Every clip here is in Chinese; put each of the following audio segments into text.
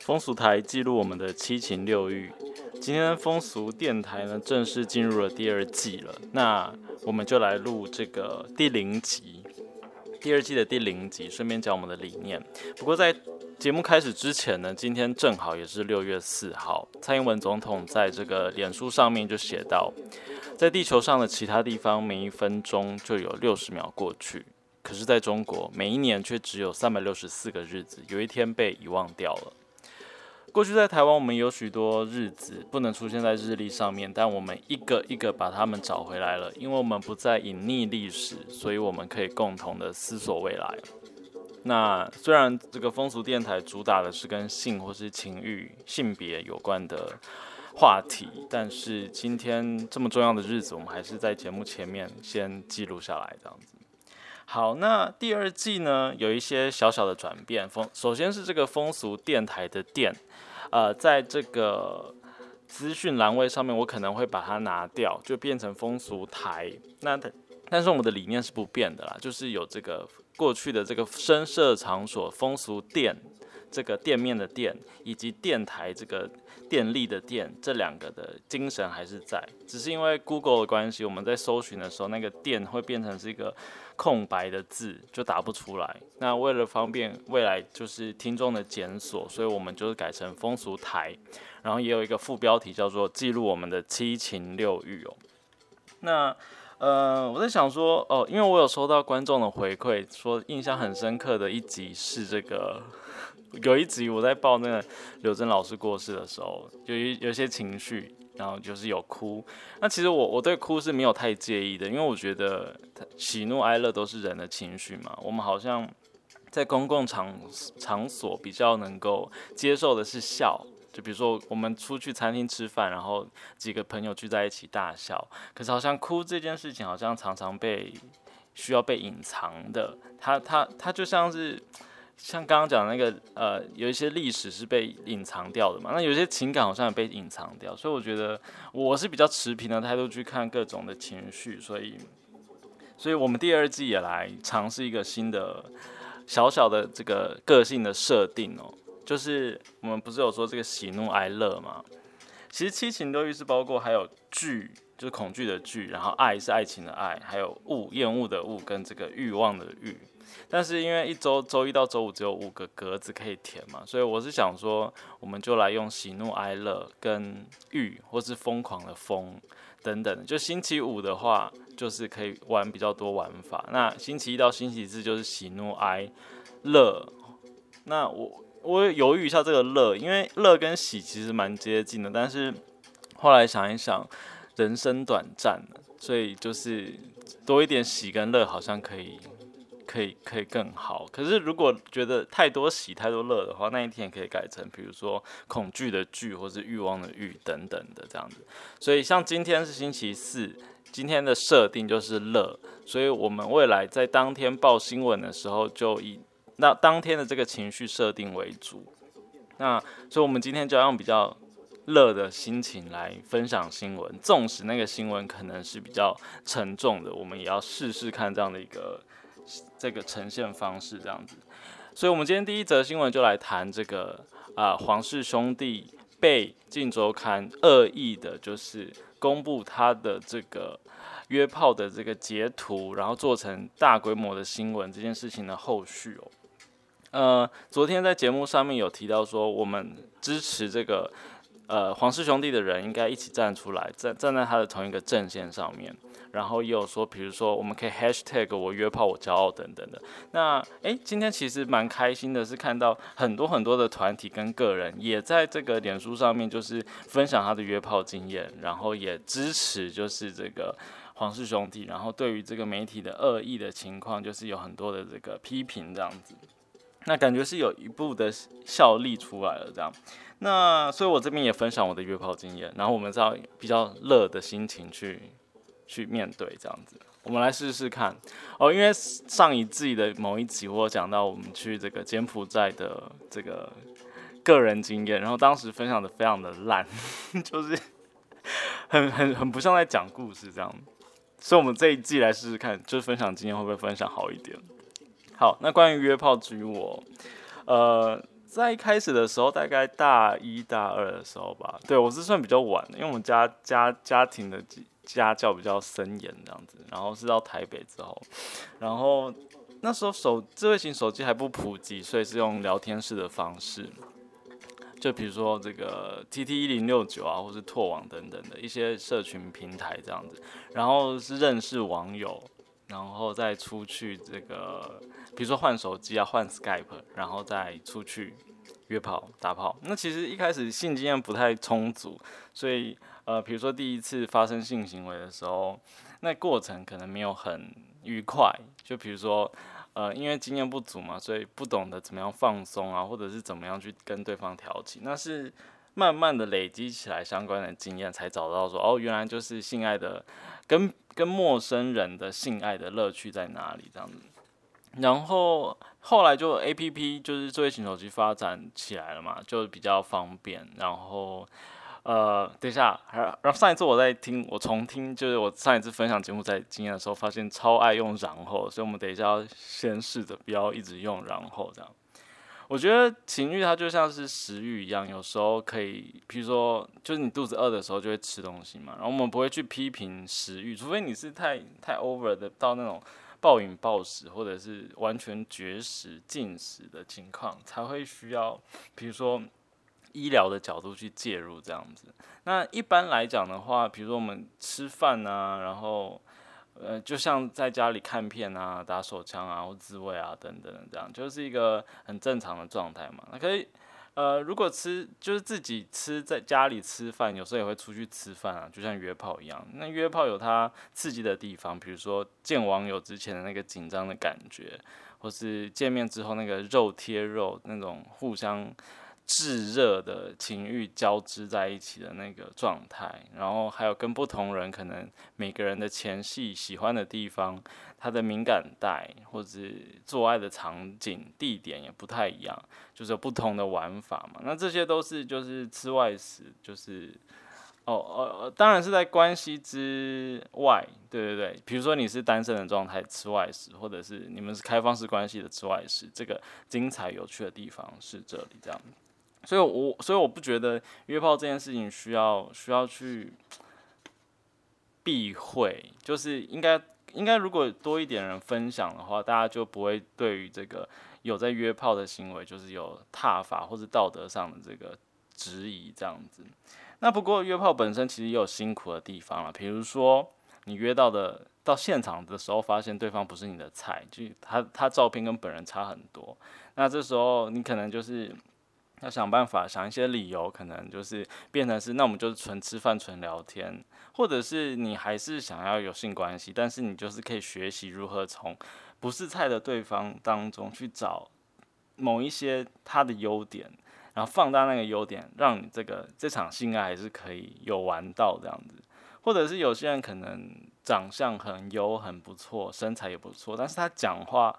风俗台记录我们的七情六欲。今天风俗电台呢，正式进入了第二季了。那我们就来录这个第零集，第二季的第零集，顺便讲我们的理念。不过在节目开始之前呢，今天正好也是六月四号，蔡英文总统在这个脸书上面就写到，在地球上的其他地方，每一分钟就有六十秒过去，可是在中国，每一年却只有三百六十四个日子，有一天被遗忘掉了。过去在台湾，我们有许多日子不能出现在日历上面，但我们一个一个把它们找回来了。因为我们不再隐匿历史，所以我们可以共同的思索未来。那虽然这个风俗电台主打的是跟性或是情欲、性别有关的话题，但是今天这么重要的日子，我们还是在节目前面先记录下来，这样子。好，那第二季呢，有一些小小的转变。风首先是这个风俗电台的电。呃，在这个资讯栏位上面，我可能会把它拿掉，就变成风俗台。那但是我们的理念是不变的啦，就是有这个过去的这个声色场所风俗店，这个店面的店，以及电台这个电力的电，这两个的精神还是在。只是因为 Google 的关系，我们在搜寻的时候，那个店会变成是一个。空白的字就打不出来。那为了方便未来就是听众的检索，所以我们就是改成风俗台，然后也有一个副标题叫做记录我们的七情六欲哦。那呃，我在想说哦，因为我有收到观众的回馈，说印象很深刻的一集是这个，有一集我在报那个刘真老师过世的时候，有一有些情绪。然后就是有哭，那其实我我对哭是没有太介意的，因为我觉得喜怒哀乐都是人的情绪嘛。我们好像在公共场场所比较能够接受的是笑，就比如说我们出去餐厅吃饭，然后几个朋友聚在一起大笑。可是好像哭这件事情，好像常常被需要被隐藏的，它它它就像是。像刚刚讲那个，呃，有一些历史是被隐藏掉的嘛，那有些情感好像也被隐藏掉，所以我觉得我是比较持平的态度去看各种的情绪，所以，所以我们第二季也来尝试一个新的小小的这个个性的设定哦，就是我们不是有说这个喜怒哀乐吗，其实七情六欲是包括还有惧，就是恐惧的惧，然后爱是爱情的爱，还有恶厌恶的恶跟这个欲望的欲。但是因为一周周一到周五只有五个格子可以填嘛，所以我是想说，我们就来用喜怒哀乐跟欲或是疯狂的疯等等。就星期五的话，就是可以玩比较多玩法。那星期一到星期四就是喜怒哀乐。那我我犹豫一下这个乐，因为乐跟喜其实蛮接近的，但是后来想一想，人生短暂，所以就是多一点喜跟乐好像可以。可以可以更好，可是如果觉得太多喜太多乐的话，那一天也可以改成，比如说恐惧的惧，或是欲望的欲等等的这样子。所以像今天是星期四，今天的设定就是乐，所以我们未来在当天报新闻的时候，就以那当天的这个情绪设定为主。那所以我们今天就要用比较乐的心情来分享新闻，纵使那个新闻可能是比较沉重的，我们也要试试看这样的一个。这个呈现方式这样子，所以，我们今天第一则新闻就来谈这个啊，黄氏兄弟被《镜周刊》恶意的，就是公布他的这个约炮的这个截图，然后做成大规模的新闻这件事情的后续哦。呃，昨天在节目上面有提到说，我们支持这个呃黄氏兄弟的人应该一起站出来，站站在他的同一个阵线上面。然后也有说，比如说我们可以 hashtag 我约炮我骄傲等等的。那诶，今天其实蛮开心的，是看到很多很多的团体跟个人也在这个脸书上面，就是分享他的约炮经验，然后也支持就是这个黄氏兄弟。然后对于这个媒体的恶意的情况，就是有很多的这个批评这样子。那感觉是有一部的效力出来了这样。那所以我这边也分享我的约炮经验，然后我们知道比较乐的心情去。去面对这样子，我们来试试看哦。因为上一季的某一集，我讲到我们去这个柬埔寨的这个个人经验，然后当时分享的非常的烂，就是很很很不像在讲故事这样。所以我们这一季来试试看，就是分享经验会不会分享好一点。好，那关于约炮之我，呃，在一开始的时候，大概大一大二的时候吧，对我是算比较晚的，因为我们家家家庭的家教比较森严这样子，然后是到台北之后，然后那时候手智慧型手机还不普及，所以是用聊天室的方式。就比如说这个 T T 一零六九啊，或是拓网等等的一些社群平台这样子，然后是认识网友，然后再出去这个，比如说换手机啊，换 Skype，然后再出去约炮打炮。那其实一开始性经验不太充足，所以呃，比如说第一次发生性行为的时候，那过程可能没有很愉快。就比如说。呃，因为经验不足嘛，所以不懂得怎么样放松啊，或者是怎么样去跟对方调情。那是慢慢的累积起来相关的经验，才找到说，哦，原来就是性爱的，跟跟陌生人的性爱的乐趣在哪里这样子。然后后来就 A P P 就是作业型手机发展起来了嘛，就比较方便。然后。呃，等一下，然后上一次我在听，我重听，就是我上一次分享节目在经验的时候，发现超爱用然后，所以我们等一下要先试着不要一直用然后这样。我觉得情欲它就像是食欲一样，有时候可以，比如说就是你肚子饿的时候就会吃东西嘛，然后我们不会去批评食欲，除非你是太太 over 的到那种暴饮暴食或者是完全绝食禁食的情况，才会需要，比如说。医疗的角度去介入这样子，那一般来讲的话，比如说我们吃饭啊，然后呃，就像在家里看片啊、打手枪啊或自慰啊等等这样，就是一个很正常的状态嘛。那可以呃，如果吃就是自己吃在家里吃饭，有时候也会出去吃饭啊，就像约炮一样。那约炮有它刺激的地方，比如说见网友之前的那个紧张的感觉，或是见面之后那个肉贴肉那种互相。炙热的情欲交织在一起的那个状态，然后还有跟不同人可能每个人的前戏喜欢的地方，他的敏感带或者是做爱的场景地点也不太一样，就是有不同的玩法嘛。那这些都是就是之外时，就是哦哦，当然是在关系之外，对对对。比如说你是单身的状态之外时，或者是你们是开放式关系的之外时，这个精彩有趣的地方是这里这样。所以，我所以我不觉得约炮这件事情需要需要去避讳，就是应该应该如果多一点人分享的话，大家就不会对于这个有在约炮的行为，就是有踏法或者道德上的这个质疑这样子。那不过约炮本身其实也有辛苦的地方了，比如说你约到的到现场的时候，发现对方不是你的菜，就他他照片跟本人差很多，那这时候你可能就是。要想办法想一些理由，可能就是变成是，那我们就是纯吃饭、纯聊天，或者是你还是想要有性关系，但是你就是可以学习如何从不是菜的对方当中去找某一些他的优点，然后放大那个优点，让你这个这场性爱还是可以有玩到这样子，或者是有些人可能长相很优、很不错，身材也不错，但是他讲话。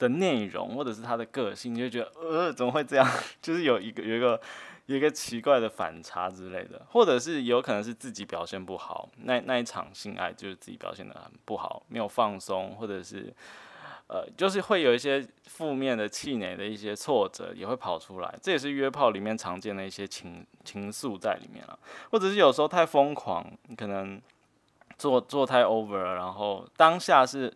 的内容或者是他的个性，你就觉得呃怎么会这样？就是有一个有一个有一个奇怪的反差之类的，或者是有可能是自己表现不好，那那一场性爱就是自己表现的很不好，没有放松，或者是呃就是会有一些负面的气馁的一些挫折也会跑出来，这也是约炮里面常见的一些情情愫在里面了，或者是有时候太疯狂，可能做做太 over 了，然后当下是。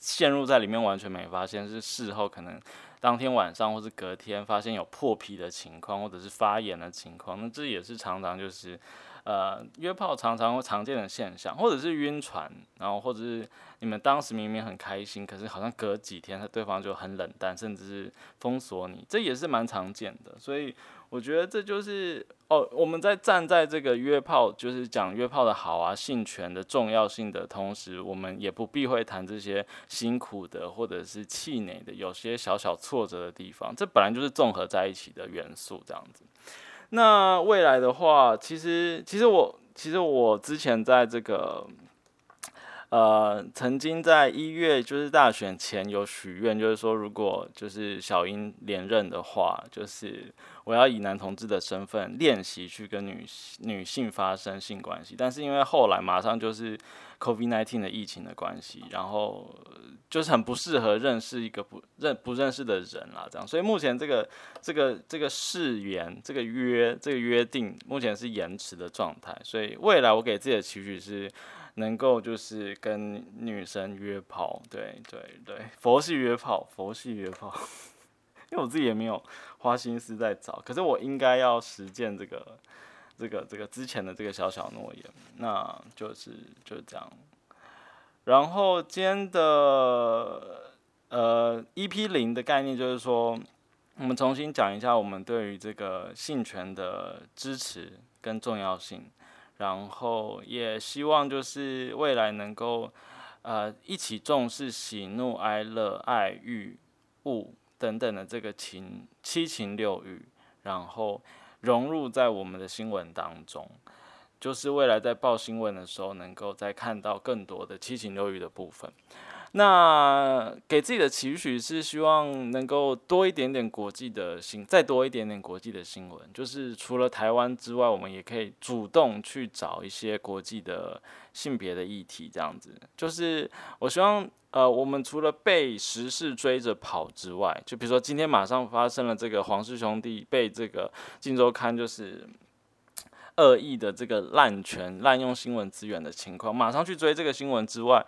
陷入在里面完全没发现，是事后可能当天晚上或是隔天发现有破皮的情况，或者是发炎的情况，那这也是常常就是呃约炮常常会常见的现象，或者是晕船，然后或者是你们当时明明很开心，可是好像隔几天他对方就很冷淡，甚至是封锁你，这也是蛮常见的，所以。我觉得这就是哦，我们在站在这个约炮，就是讲约炮的好啊，性权的重要性的同时，我们也不避讳谈这些辛苦的或者是气馁的，有些小小挫折的地方。这本来就是综合在一起的元素，这样子。那未来的话，其实其实我其实我之前在这个。呃，曾经在一月就是大选前有许愿，就是说如果就是小英连任的话，就是我要以男同志的身份练习去跟女女性发生性关系，但是因为后来马上就是 COVID-19 的疫情的关系，然后就是很不适合认识一个不认不认识的人啦，这样，所以目前这个这个这个誓言、这个约、这个约定，目前是延迟的状态，所以未来我给自己的期许是能够就是跟女生约炮，对对对，佛系约炮，佛系约炮。因为我自己也没有花心思在找，可是我应该要实践这个、这个、这个之前的这个小小诺言，那就是就这样。然后今天的呃 EP 零的概念就是说，我们重新讲一下我们对于这个性权的支持跟重要性，然后也希望就是未来能够呃一起重视喜怒哀乐爱欲物。等等的这个情七情六欲，然后融入在我们的新闻当中，就是未来在报新闻的时候，能够再看到更多的七情六欲的部分。那给自己的期许是希望能够多一点点国际的新，再多一点点国际的新闻。就是除了台湾之外，我们也可以主动去找一些国际的性别的议题，这样子。就是我希望。呃，我们除了被时事追着跑之外，就比如说今天马上发生了这个黄氏兄弟被这个《荆州刊》就是恶意的这个滥权、滥用新闻资源的情况，马上去追这个新闻之外。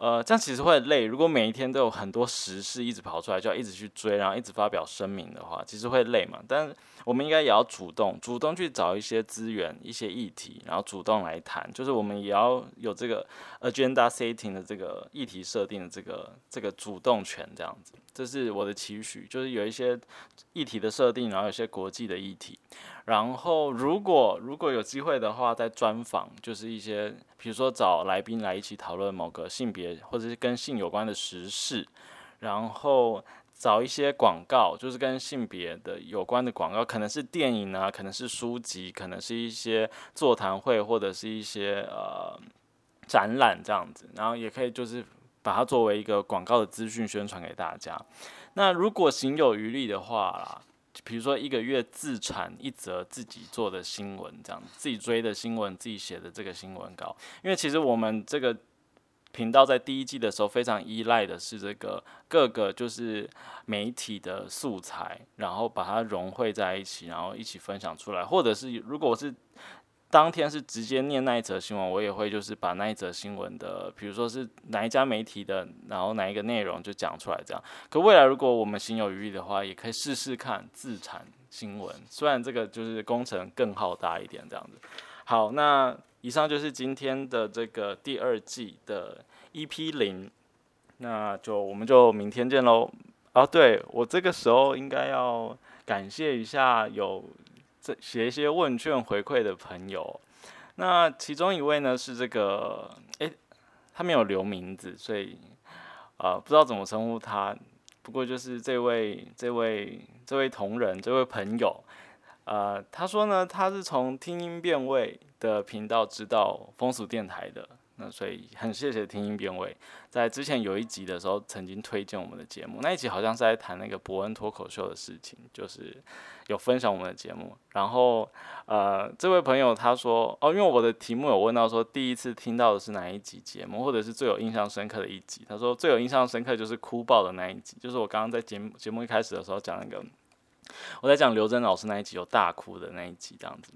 呃，这样其实会累。如果每一天都有很多时事一直跑出来，就要一直去追，然后一直发表声明的话，其实会累嘛。但我们应该也要主动，主动去找一些资源、一些议题，然后主动来谈。就是我们也要有这个 agenda setting 的这个议题设定的这个这个主动权，这样子。这是我的期许，就是有一些议题的设定，然后有些国际的议题。然后，如果如果有机会的话，在专访，就是一些，比如说找来宾来一起讨论某个性别或者是跟性有关的时事，然后找一些广告，就是跟性别的有关的广告，可能是电影啊，可能是书籍，可能是一些座谈会或者是一些呃展览这样子，然后也可以就是把它作为一个广告的资讯宣传给大家。那如果行有余力的话啦。比如说一个月自产一则自己做的新闻，这样自己追的新闻，自己写的这个新闻稿。因为其实我们这个频道在第一季的时候非常依赖的是这个各个就是媒体的素材，然后把它融汇在一起，然后一起分享出来。或者是如果是当天是直接念那一则新闻，我也会就是把那一则新闻的，比如说是哪一家媒体的，然后哪一个内容就讲出来这样。可未来如果我们心有余力的话，也可以试试看自产新闻，虽然这个就是工程更浩大一点这样子。好，那以上就是今天的这个第二季的 EP 零，那就我们就明天见喽。啊，对我这个时候应该要感谢一下有。这写一些问卷回馈的朋友，那其中一位呢是这个，诶，他没有留名字，所以呃不知道怎么称呼他。不过就是这位这位这位同仁这位朋友，呃，他说呢，他是从听音辨位的频道知道风俗电台的。那所以很谢谢听音辨位，在之前有一集的时候曾经推荐我们的节目，那一集好像是在谈那个伯恩脱口秀的事情，就是有分享我们的节目。然后呃，这位朋友他说哦，因为我的题目有问到说第一次听到的是哪一集节目，或者是最有印象深刻的一集。他说最有印象深刻就是哭爆的那一集，就是我刚刚在节目节目一开始的时候讲那个，我在讲刘真老师那一集有大哭的那一集这样子。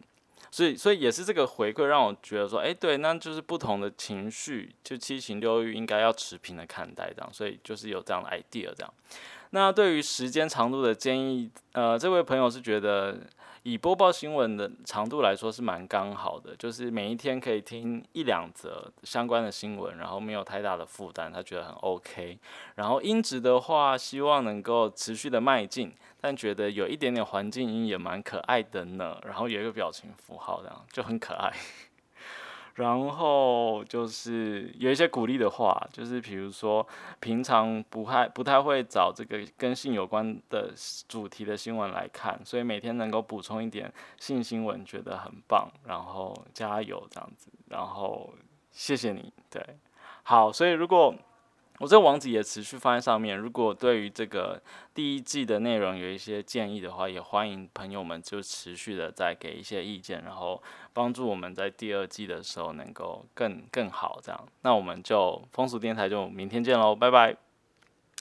所以，所以也是这个回馈让我觉得说，哎，对，那就是不同的情绪，就七情六欲应该要持平的看待这样。所以就是有这样的 idea 这样。那对于时间长度的建议，呃，这位朋友是觉得以播报新闻的长度来说是蛮刚好的，就是每一天可以听一两则相关的新闻，然后没有太大的负担，他觉得很 OK。然后音质的话，希望能够持续的迈进。但觉得有一点点环境音也蛮可爱的呢，然后有一个表情符号这样就很可爱，然后就是有一些鼓励的话，就是比如说平常不太不太会找这个跟性有关的主题的新闻来看，所以每天能够补充一点性新闻，觉得很棒，然后加油这样子，然后谢谢你，对，好，所以如果我这个网址也持续放在上面。如果对于这个第一季的内容有一些建议的话，也欢迎朋友们就持续的再给一些意见，然后帮助我们在第二季的时候能够更更好这样。那我们就风俗电台就明天见喽，拜拜。